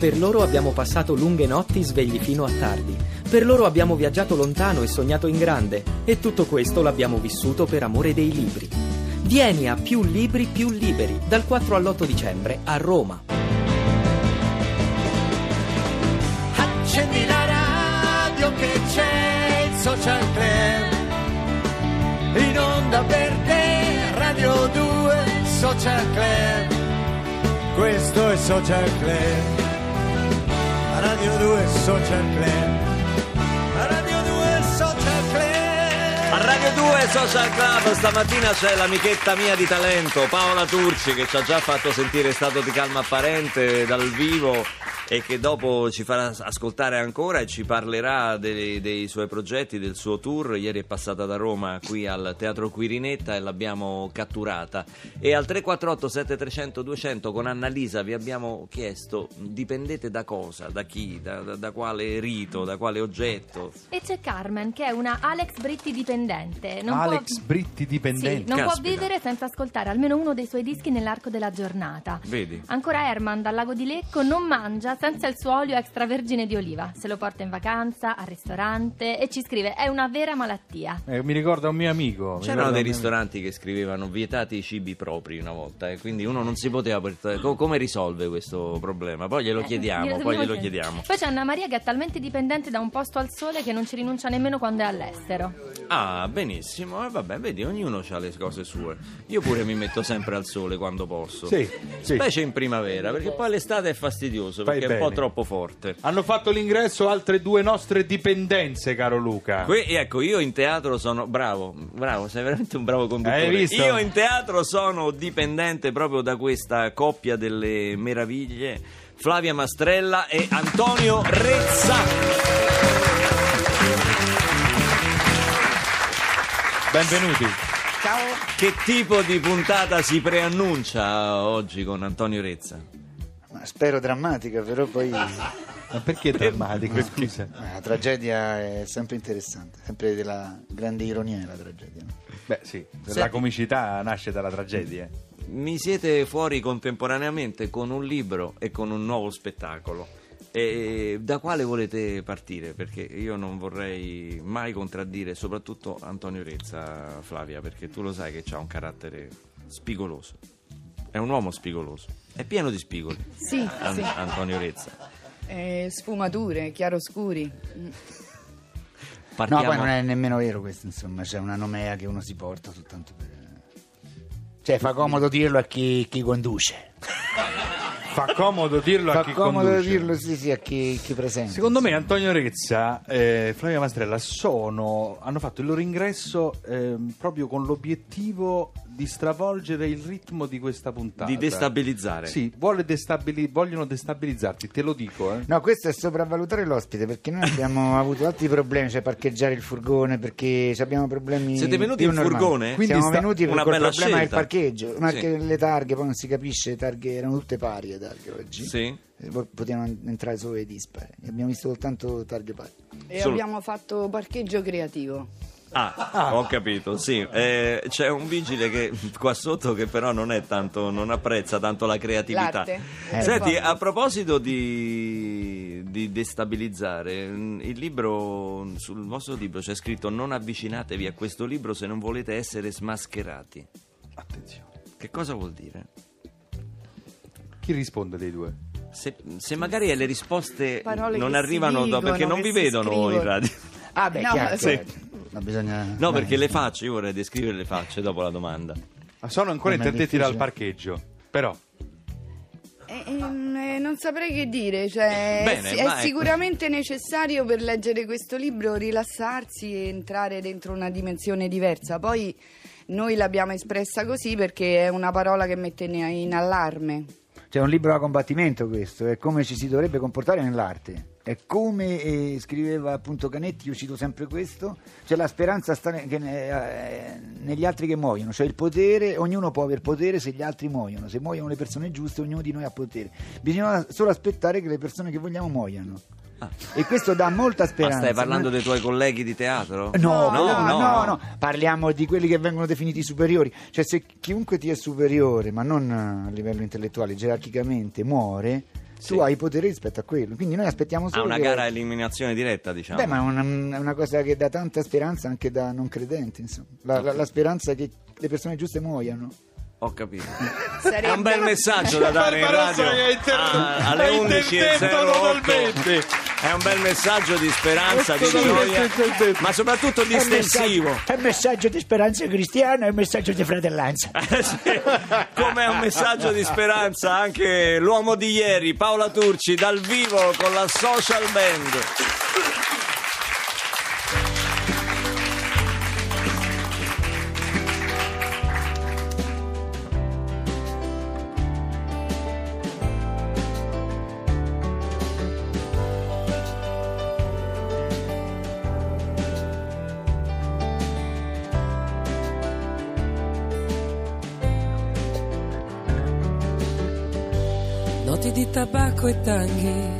Per loro abbiamo passato lunghe notti svegli fino a tardi. Per loro abbiamo viaggiato lontano e sognato in grande. E tutto questo l'abbiamo vissuto per amore dei libri. Vieni a Più Libri Più Liberi dal 4 all'8 dicembre a Roma. Accendi la radio che c'è il social club. In onda per te, Radio 2, social club. Questo è social club. Radio 2 social club. Radio 2 social club. A Radio 2 Social Club stamattina c'è l'amichetta mia di talento Paola Turci che ci ha già fatto sentire stato di calma apparente dal vivo e che dopo ci farà ascoltare ancora e ci parlerà dei, dei suoi progetti, del suo tour. Ieri è passata da Roma qui al Teatro Quirinetta e l'abbiamo catturata. E al 348 7300 200 con Annalisa vi abbiamo chiesto dipendete da cosa, da chi, da, da- da quale rito, da quale oggetto. E c'è Carmen, che è una Alex Britti dipendente. Non Alex può... Britti dipendente. Sì, non può Caspita. vivere senza ascoltare almeno uno dei suoi dischi nell'arco della giornata. Vedi? Ancora Herman dal lago di Lecco non mangia senza il suo olio extravergine di oliva. Se lo porta in vacanza, al ristorante e ci scrive: è una vera malattia. Eh, mi ricorda un mio amico. mi C'erano dei ristoranti che scrivevano vietati i cibi propri una volta e quindi uno non si poteva portare. co- come risolve questo problema? Poi glielo Eh, chiediamo, glielo poi glielo chiediamo. Poi c'è Anna Maria che è talmente dipendente da un posto al sole che non ci rinuncia nemmeno quando è all'estero. Ah, benissimo, e vabbè, vedi, ognuno ha le cose sue. Io pure mi metto sempre al sole quando posso. Sì, sì. Specie in primavera, perché poi l'estate è fastidioso, Fai perché è un po' troppo forte. Hanno fatto l'ingresso altre due nostre dipendenze, caro Luca. Que- ecco, io in teatro sono bravo, bravo, sei veramente un bravo conduttore. Hai visto? Io in teatro sono dipendente proprio da questa coppia delle meraviglie, Flavia Mastrella e Antonio Rezza. Benvenuti. Che tipo di puntata si preannuncia oggi con Antonio Rezza? Ma spero drammatica, però poi Ma perché drammatico, scusa? eh, la tragedia è sempre interessante, sempre della grande ironia la tragedia. no? Beh, sì, la Senti. comicità nasce dalla tragedia. Mi siete fuori contemporaneamente con un libro e con un nuovo spettacolo. E da quale volete partire? Perché io non vorrei mai contraddire, soprattutto Antonio Rezza, Flavia, perché tu lo sai che ha un carattere spigoloso. È un uomo spigoloso. È pieno di spigoli. Sì, An- sì. Antonio Rezza. Eh, sfumature, chiaroscuri. No, Partiamo. poi non è nemmeno vero questo, insomma, c'è una nomea che uno si porta soltanto per... Cioè, fa comodo dirlo a chi, chi conduce. Fa comodo dirlo a Fa chi comodo conduce. dirlo, sì, sì, a chi, chi presenta. Secondo me Antonio Rezza e Flavia Mastrella sono, hanno fatto il loro ingresso ehm, proprio con l'obiettivo di stravolgere il ritmo di questa puntata. Di destabilizzare. Sì, vuole destabili- vogliono destabilizzarti, te lo dico. Eh. No, questo è sopravvalutare l'ospite perché noi abbiamo avuto altri problemi, cioè parcheggiare il furgone perché abbiamo problemi. Siete venuti in normali. furgone? Quindi Siamo sta- venuti una col bella problema del scelta. parcheggio, ma Sì. anche le targhe, poi non si capisce, le targhe erano tutte pari le targhe oggi. Sì? Eh, poi Potevano entrare solo le dispari. Abbiamo visto soltanto targhe pari. E Solo- abbiamo fatto parcheggio creativo. Ah, ho capito, sì. Eh, c'è un vigile che qua sotto che però non è tanto, non apprezza tanto la creatività. L'arte. Eh. Senti, Forza. a proposito di, di destabilizzare, mm, il libro, sul vostro libro c'è scritto non avvicinatevi a questo libro se non volete essere smascherati. Attenzione. Che cosa vuol dire? Chi risponde dei due? Se, se magari le risposte Parole non arrivano da- perché non vi vedono in scrivono. radio. Ah, beh, No, chiaro, sì. Ma bisogna. No, vai. perché le facce, io vorrei descrivere le facce dopo la domanda. Ma sono ancora Com'è interdetti dal difficile. parcheggio. Però, Eh, ehm, eh, non saprei che dire, cioè, Bene, è, si- è ma ecco. sicuramente necessario per leggere questo libro rilassarsi e entrare dentro una dimensione diversa. Poi noi l'abbiamo espressa così perché è una parola che mette in, in allarme. C'è un libro da combattimento questo, è come ci si dovrebbe comportare nell'arte. È come eh, scriveva appunto Canetti, io cito sempre questo, c'è la speranza sta ne- che eh, negli altri che muoiono, cioè il potere, ognuno può aver potere se gli altri muoiono, se muoiono le persone giuste ognuno di noi ha potere, bisogna solo aspettare che le persone che vogliamo muoiano. E questo dà molta Ah. Ma speranza. stai parlando ma- dei tuoi colleghi di teatro? No, no, no, no, no. no, parliamo di quelli che vengono definiti superiori. Cioè, se chiunque ti è superiore, ma non a livello intellettuale, gerarchicamente, muore, sì. tu hai potere rispetto a quello. Quindi noi aspettiamo solo. Ha una che... gara a eliminazione diretta, diciamo. Beh, ma è una, una, cosa che dà tanta speranza anche da non credenti. Insomma. La, okay. la, la speranza che le persone giuste muoiano. Ho capito. Sarebbe... È un bel messaggio da dare in radio. Ah, alle 11.08. È un bel messaggio di speranza, di Totalmente gioia, interdetto. ma soprattutto distensivo. È un messaggio di speranza cristiana e un messaggio di fratellanza. Eh sì, Come è un messaggio di speranza anche l'uomo di ieri, Paola Turci, dal vivo con la social band. Tanghi,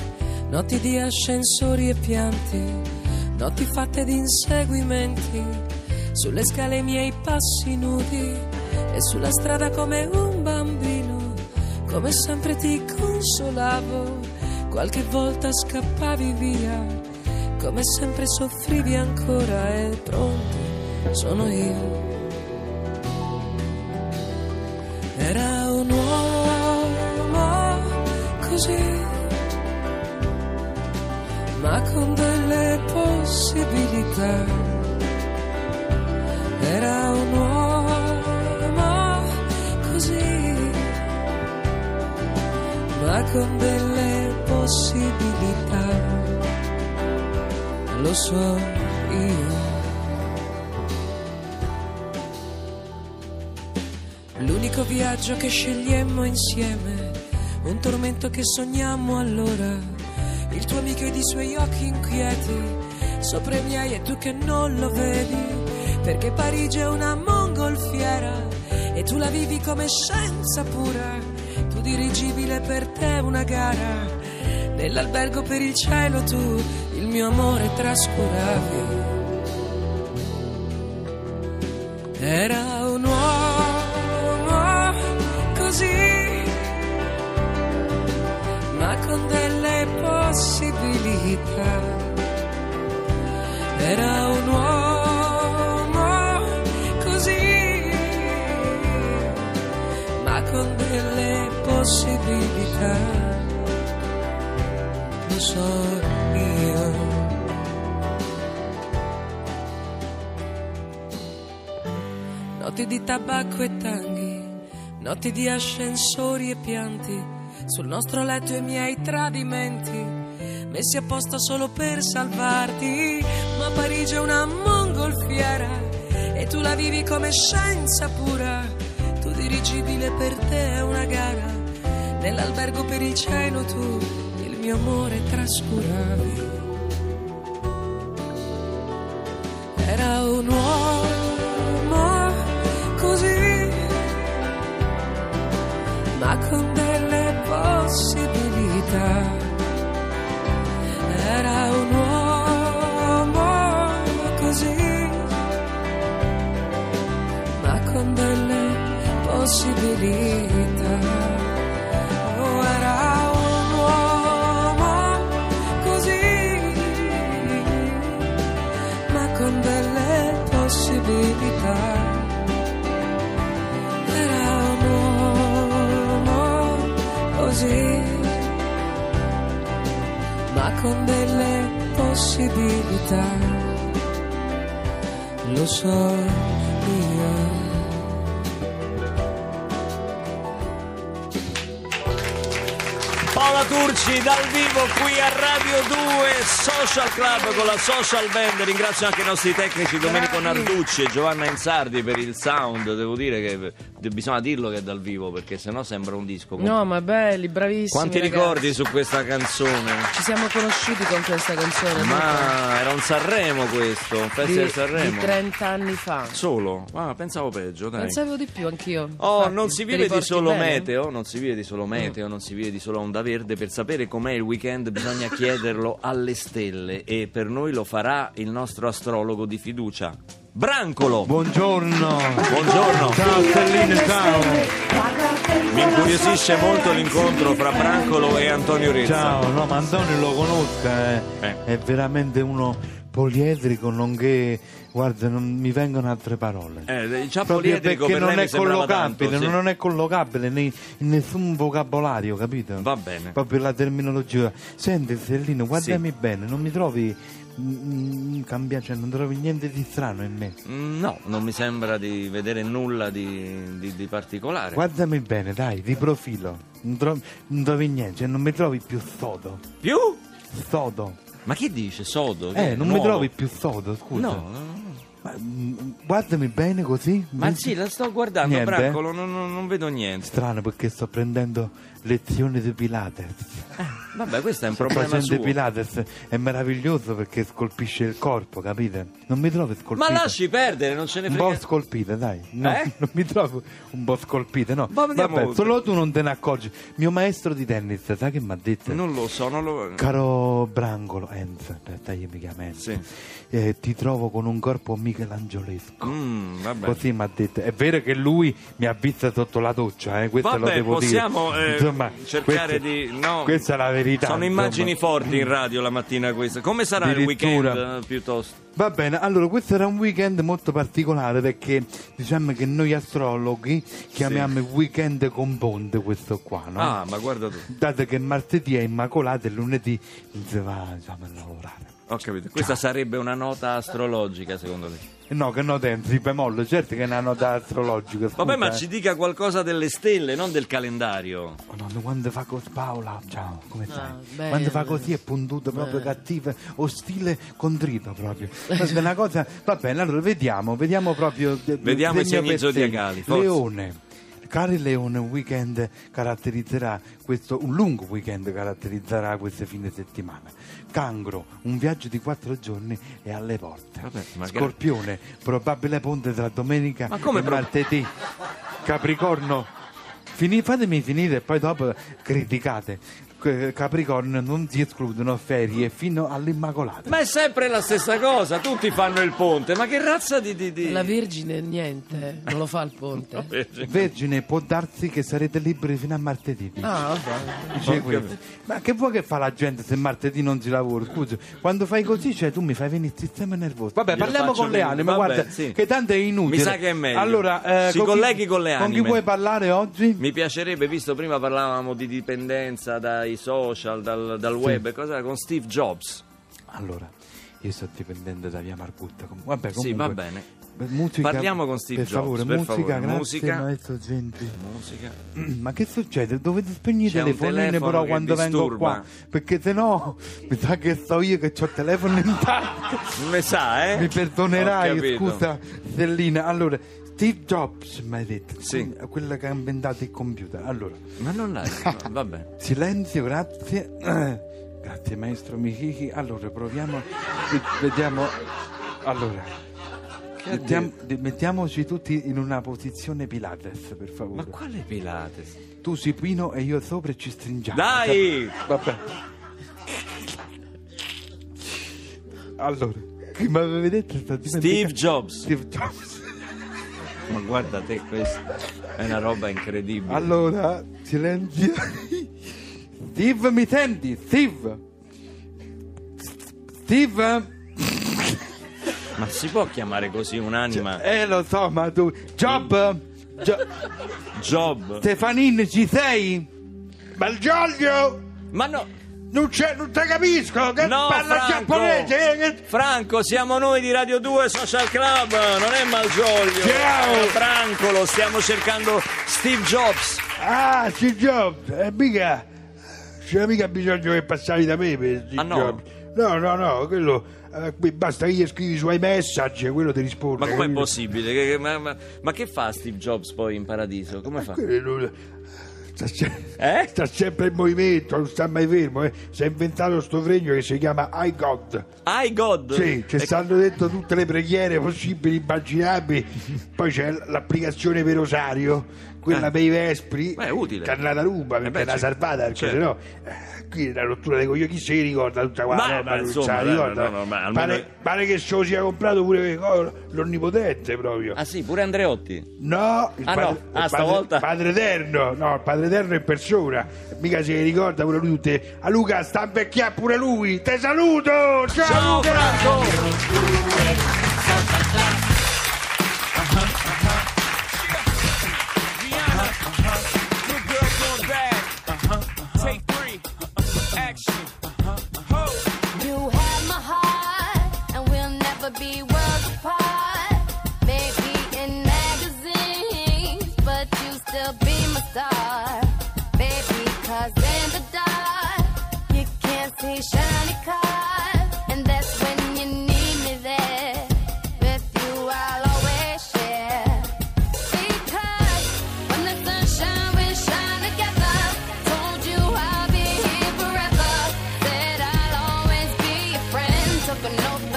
notti di ascensori e pianti, notti fatte di inseguimenti, sulle scale i miei passi nudi e sulla strada come un bambino, come sempre ti consolavo, qualche volta scappavi via, come sempre soffrivi ancora e pronti sono io. Era un uomo così, ma con delle possibilità. Era un uomo così, ma con delle possibilità. Lo so io. L'unico viaggio che scegliemmo insieme, un tormento che sognammo allora, il tuo amico ed i suoi occhi inquieti, sopra i miei e tu che non lo vedi, perché Parigi è una mongolfiera. E tu la vivi come scienza pura, tu dirigibile per te una gara, nell'albergo per il cielo tu il mio amore trascuravi. Era con delle possibilità. Era un uomo così, ma con delle possibilità. Lo so io. Notti di tabacco e tanghi, notti di ascensori e pianti, sul nostro letto i miei tradimenti, messi apposta solo per salvarti. Ma Parigi è una mongolfiera e tu la vivi come scienza pura. Tu dirigibile per te è una gara, nell'albergo per il cielo tu il mio amore trascuravi. Era un uomo così, ma con delle possibilità. Oh, possibilità. Era un uomo così, ma con delle possibilità. Lo so io. Paola Turci dal vivo qui a Radio 2 Social Club con la Social Band. Ringrazio anche i nostri tecnici Domenico Narducci e Giovanna Insardi per il sound. Devo dire che bisogna dirlo che è dal vivo perché sennò sembra un disco. No, ma belli, bravissimi. Quanti ragazzi. ricordi su questa canzone? Ci siamo conosciuti con questa canzone. Ma era un Sanremo questo, un di, festival di Sanremo. 30 anni fa. Solo? Ah, pensavo peggio, dai. Pensavo di più anch'io. Oh, Infatti, non si vive di solo bene? meteo, non si vive di solo meteo, non si vive di solo onda verde. Per sapere com'è il weekend bisogna chiederlo alle stelle e per noi lo farà il nostro astrologo di fiducia, Brancolo. Buongiorno. Buongiorno. Ciao stelline, ciao. Mi incuriosisce molto l'incontro fra Brancolo e Antonio Rezza. Ciao, no, ma Antonio lo conosco, eh. Eh. è veramente uno poliedrico, nonché, guarda, non mi vengono altre parole. Eh, già Proprio poliedrico perché per non è collocabile, tanto, sì. non è collocabile nei- in nessun vocabolario, capito? Va bene. Proprio la terminologia. Senti, Stellino, guardami Sì. bene, non mi trovi mm, cambia, cioè non trovi niente di strano in me. Mm, No, non mi sembra di vedere nulla di, di- di particolare. Guardami bene, dai, di profilo. Non trovi, non trovi niente, cioè non mi trovi più sodo. Più? Sodo. Ma che dice? Sodo? Che Eh, non mi Nuovo? trovi più sodo, scusa. No, no, no. Ma, mm, guardami bene così. Ma sì, la sto guardando, Niente, Brancolo, non, non- non vedo niente. Strano perché sto prendendo lezioni di Pilates. Vabbè, questo è un problema suo. Pilates è meraviglioso perché scolpisce il corpo, capite? Non mi trovi scolpito. Ma lasci perdere, non ce ne un frega. po' scolpite, dai. No, Eh? non mi trovo un po' scolpite, no. Ma vediamo Vabbè, solo tu non te ne accorgi. Mio maestro di tennis, sai che mi ha detto? Non lo so, non lo... Caro Brangolo, Enzo, aspetta, io mi chiamo Enzo. Sì. Eh, ti trovo con un corpo michelangiolesco. Mm, vabbè. Così mi ha detto. È vero che lui mi ha visto sotto la doccia, eh, questo lo Vabbè, devo possiamo dire. eh, Insomma, cercare questa- di... No, Questa è la verità. Sono insomma. immagini forti in radio la mattina questa. Come sarà il weekend eh, piuttosto? Va bene, allora questo era un weekend molto particolare perché diciamo che noi astrologhi chiamiamo il weekend con ponte questo qua, no? Ah, ma guarda tu. Dato che martedì è immacolato e lunedì si va insomma, a lavorare. Ho capito. Questa sarebbe una nota astrologica, secondo me. Eh No, che nota è un bemollo, certo che è una nota astrologica. Vabbè, scusa, ma eh. ci dica qualcosa delle stelle, non del calendario. Oh, no, quando fa così Paola, ciao, come stai? Ah, bene. quando fa così è puntuto, proprio cattivo, ostile, contrito proprio. Questa è una cosa, va bene, allora vediamo, vediamo proprio. eh, Vediamo i segni zodiacali, forza. Leone. Cari Leone, un weekend caratterizzerà questo, un lungo weekend caratterizzerà queste fine settimana. Cancro, un viaggio di quattro giorni è alle porte. Vabbè, Scorpione, probabile ponte tra domenica e pro- martedì. Capricorno, fini- fatemi finire e poi dopo criticate. Capricorno non si escludono ferie fino all'Immacolata. Ma è sempre la stessa cosa, tutti fanno il ponte. Ma che razza di. di, di... La Vergine niente, non lo fa il ponte. Vergine, può darsi che sarete liberi fino a martedì. dice. Ah, vabbè. Questo. Ma che vuoi che fa la gente se martedì non si lavora? Scusa, quando fai così, cioè tu mi fai venire il sistema nervoso. Vabbè, Io parliamo con le anime, vabbè, guarda, sì. che tanto è inutile. Mi sa che è meglio. Allora, eh, Si con chi- colleghi con le Con chi anime. vuoi parlare oggi? Mi piacerebbe, visto prima parlavamo di dipendenza dai social, dal, dal web, cosa con Steve Jobs. Allora, io sto dipendente da via Margutta. com- Vabbè, Sì, comunque, va bene. beh, Musica, Parliamo con Steve per Jobs, favore, per musica, favore. grazie, Musica. maestro Gentili. Musica. Ma che succede? Dovete spegnere i telefonini però quando vengo qua, perché se no mi sa che sto io che ho il telefono in tasca. Ne sa, eh? Mi perdonerai, scusa, Stellina. Allora, Steve Jobs mi hai detto, Sì. quella che ha inventato il computer. Allora, Ma non l'hai. no, va bene. silenzio, grazie. Grazie maestro Michichi. Allora, proviamo, vediamo. Allora, mettiamo- mettiamoci tutti in una posizione Pilates, per favore. Ma quale Pilates? Tu supino e io sopra e ci stringiamo. Dai! Vabbè. Allora, chi mi aveva detto Steve Jobs. Steve Jobs. Ma guarda te, questa è una roba incredibile. Allora, silenzio. Steve, mi senti? Steve? Steve? Ma si può chiamare così un'anima? Eh, lo so, ma tu... Job? Gio- Job. Stefanini, ci sei? Malgioglio! Ma no. Non, c'è, non te capisco! Che No, parla Franco. giapponese! Che... Franco, siamo noi di Radio 2 Social Club, non è Malgioglio. Ciao. È Franco, lo stiamo cercando Steve Jobs. Ah, Steve Jobs! Eh, mica... C'è mica bisogno che passavi da me per Steve Ah, no? Jobs. No, no, no, quello... eh, basta che gli scrivi sui messaggi e quello ti risponde. Ma com'è possibile? Ma, ma- ma che fa Steve Jobs poi in paradiso? Come fa? Quello- Sta, Eh? sta sempre in movimento, non sta mai fermo. Eh. Si è inventato sto fregno che si chiama iGod. I God. Sì, ci E- stanno detto tutte le preghiere possibili, immaginabili. Poi c'è l'applicazione per Rosario, quella Eh. per i Vespri. Beh, è utile. Cannata ruba perché Eh è una salvata, perché Certo. sennò. Qui la rottura dei coglioni, chi se li ricorda tutta quella Ma- roba, ma non insomma, se ricorda? no, no, ma almeno- pare, pare che se lo sia comprato pure l'onnipotente proprio. Ah sì, pure Andreotti. No, il Ah, padre, no. Ah, il padre- stavolta- padre eterno, no, il padre eterno in persona. Mica si ricorda pure lui tutte. A Luca sta a invecchiare pure lui. Te saluto! Ciao, Ciao Luca! Franco!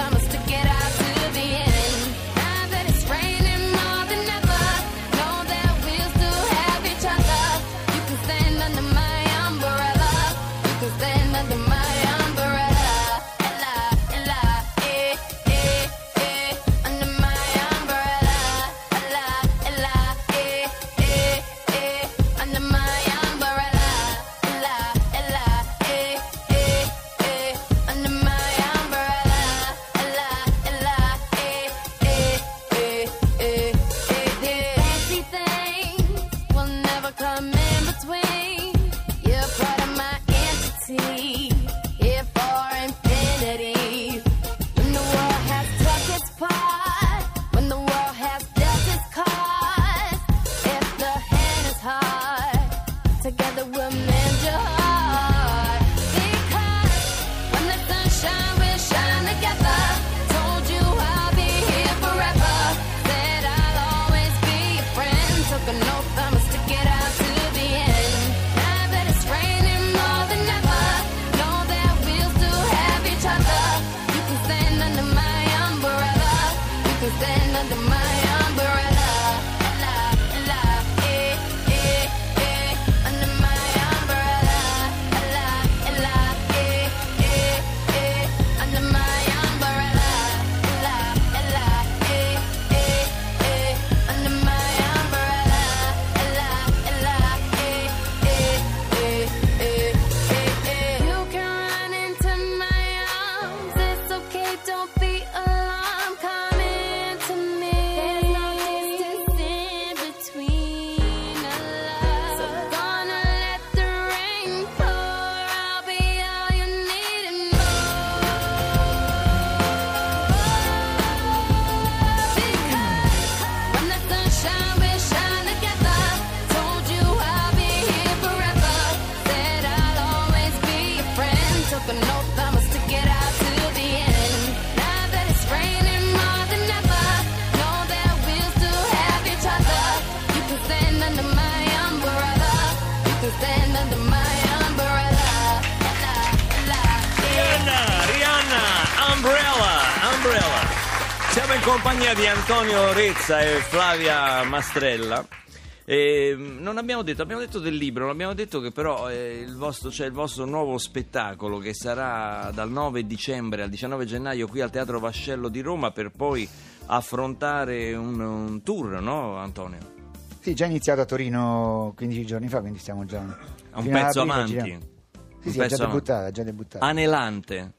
An oath compagnia di Antonio Rezza e Flavia Mastrella. E, mh, non abbiamo detto, abbiamo detto del libro, non abbiamo detto che però eh, il vostro, c'è il vostro nuovo spettacolo che sarà dal 9 dicembre al 19 gennaio qui al Teatro Vascello di Roma per poi affrontare un, un tour, no Antonio? Sì, già iniziato a Torino 15 giorni fa, quindi stiamo già... Un pezzo avanti. Sì, Un sì, è già pezzo debuttata, già debuttata. Anelante.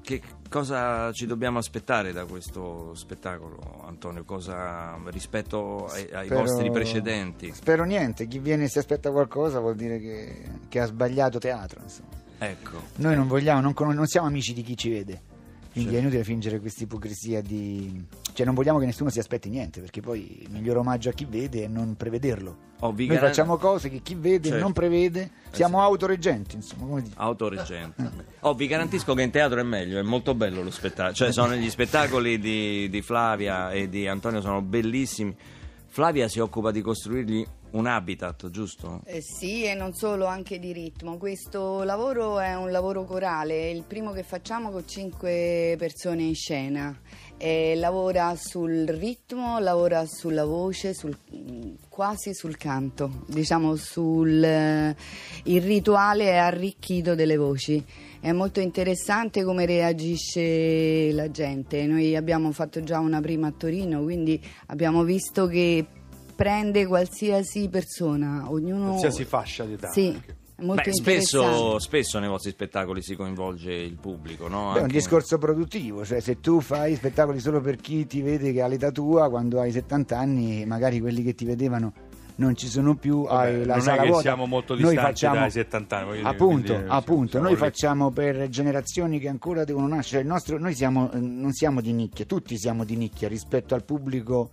Che cosa ci dobbiamo aspettare da questo spettacolo, Antonio? Cosa rispetto ai, ai Spero- vostri precedenti? Spero niente, chi viene e si aspetta qualcosa vuol dire che, che ha sbagliato teatro, insomma. Ecco. Noi non vogliamo, non, non siamo amici di chi ci vede. Quindi Certo. è inutile fingere questa ipocrisia di... Cioè non vogliamo che nessuno si aspetti niente, perché poi il miglior omaggio a chi vede è non prevederlo. Oh, Noi garan- facciamo cose che chi vede Certo. non prevede, siamo sì. autoreggenti, insomma, come dire. Autoreggente. Oh, vi garantisco che in teatro è meglio, è molto bello lo spettacolo. Cioè, sono gli spettacoli di, di Flavia e di Antonio sono bellissimi. Flavia si occupa di costruirgli un habitat, giusto? Eh, sì, e non solo, anche di ritmo. Questo lavoro è un lavoro corale, è il primo che facciamo con cinque persone in scena. Eh, lavora sul ritmo, lavora sulla voce, sul- quasi sul canto, diciamo sul eh, il rituale è arricchito delle voci. È molto interessante come reagisce la gente. Noi abbiamo fatto già una prima a Torino, quindi abbiamo visto che prende qualsiasi persona, ognuno Qualsiasi fascia di età. Sì, anche. Beh, interessante. spesso, spesso nei vostri spettacoli si coinvolge il pubblico, no? Beh, è un discorso produttivo, cioè se tu fai spettacoli solo per chi ti vede che all'età tua, quando hai 70 anni, magari quelli che ti vedevano non ci sono più, Vabbè, hai la non sala è che vuota. siamo molto Noi distanti facciamo- dai 70 anni. voglio dire, Appunto, appunto, siamo noi lì. facciamo per generazioni che ancora devono nascere. Il nostro- noi siamo, non siamo di nicchia, tutti siamo di nicchia rispetto al pubblico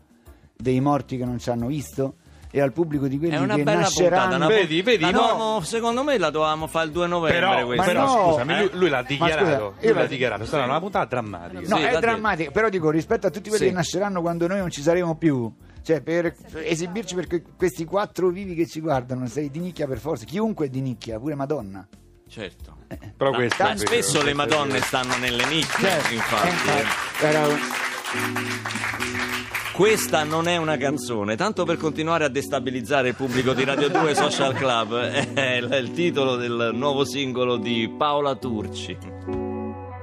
dei morti che non ci hanno visto e al pubblico di quelli È una che bella nasceranno. puntata, una Vedi, vedi, la no. dovevamo- secondo me la dovevamo fare il 2 novembre Però, questa. però no, scusami, lui, lui l'ha Ma dichiarato. scusa, lui io l'ha la- dichiarato. Sarà una puntata drammatica. No, Sì, è te. drammatica, però dico rispetto a tutti quelli Sì. che nasceranno quando noi non ci saremo più. Cioè, per esibirci per que- questi quattro vivi che ci guardano, sei di nicchia per forza. Chiunque è di nicchia, pure Madonna. Certo. Però questo è vero, spesso le è madonne vero. stanno nelle nicchie, Certo, infatti. eh, eh. era un- Questa non è una canzone, tanto per continuare a destabilizzare il pubblico di Radio 2 Social Club, è il titolo del nuovo singolo di Paola Turci.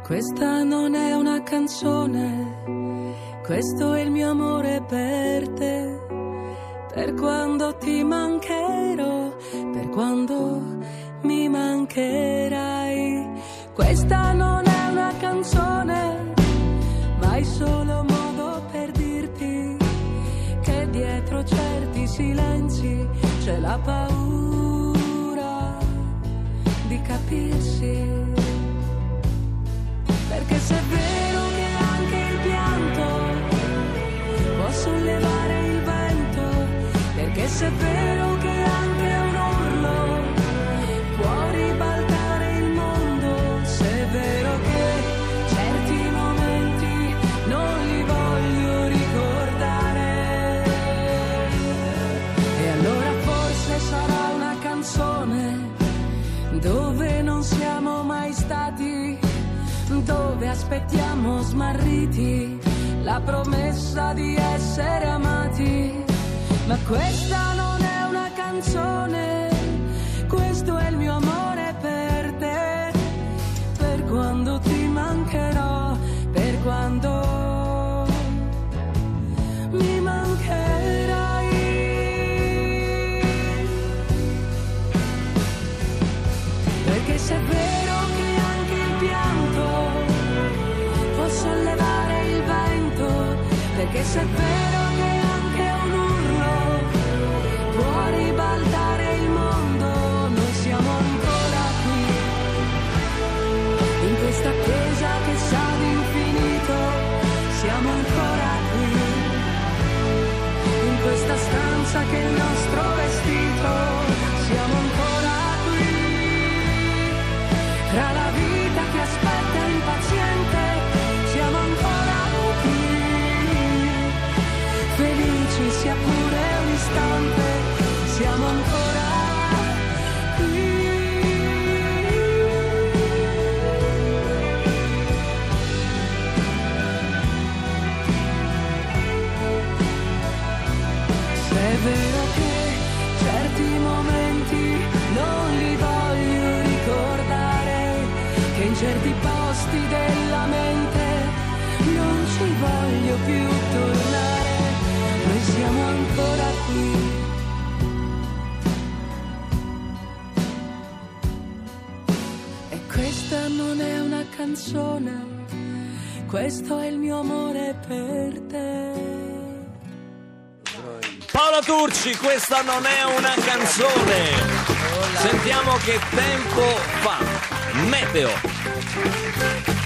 Questa non è una canzone, questo è il mio amore per te. Per quando ti mancherò, per quando mi mancherai. Questa non è una canzone, ma è solo la paura di capirsi. Perché se è vero che anche il pianto può sollevare il vento, perché se è vero smarriti la promessa di essere amati. Ma questa non è una canzone, questo è il mio amore perché se è vero che certi momenti non li voglio ricordare, che in certi posti della mente non ci voglio più tornare, noi siamo ancora qui. E questa non è una canzone, questo è il mio amore per te. Paola Turci, questa non è una canzone. Sentiamo che tempo fa. Meteo.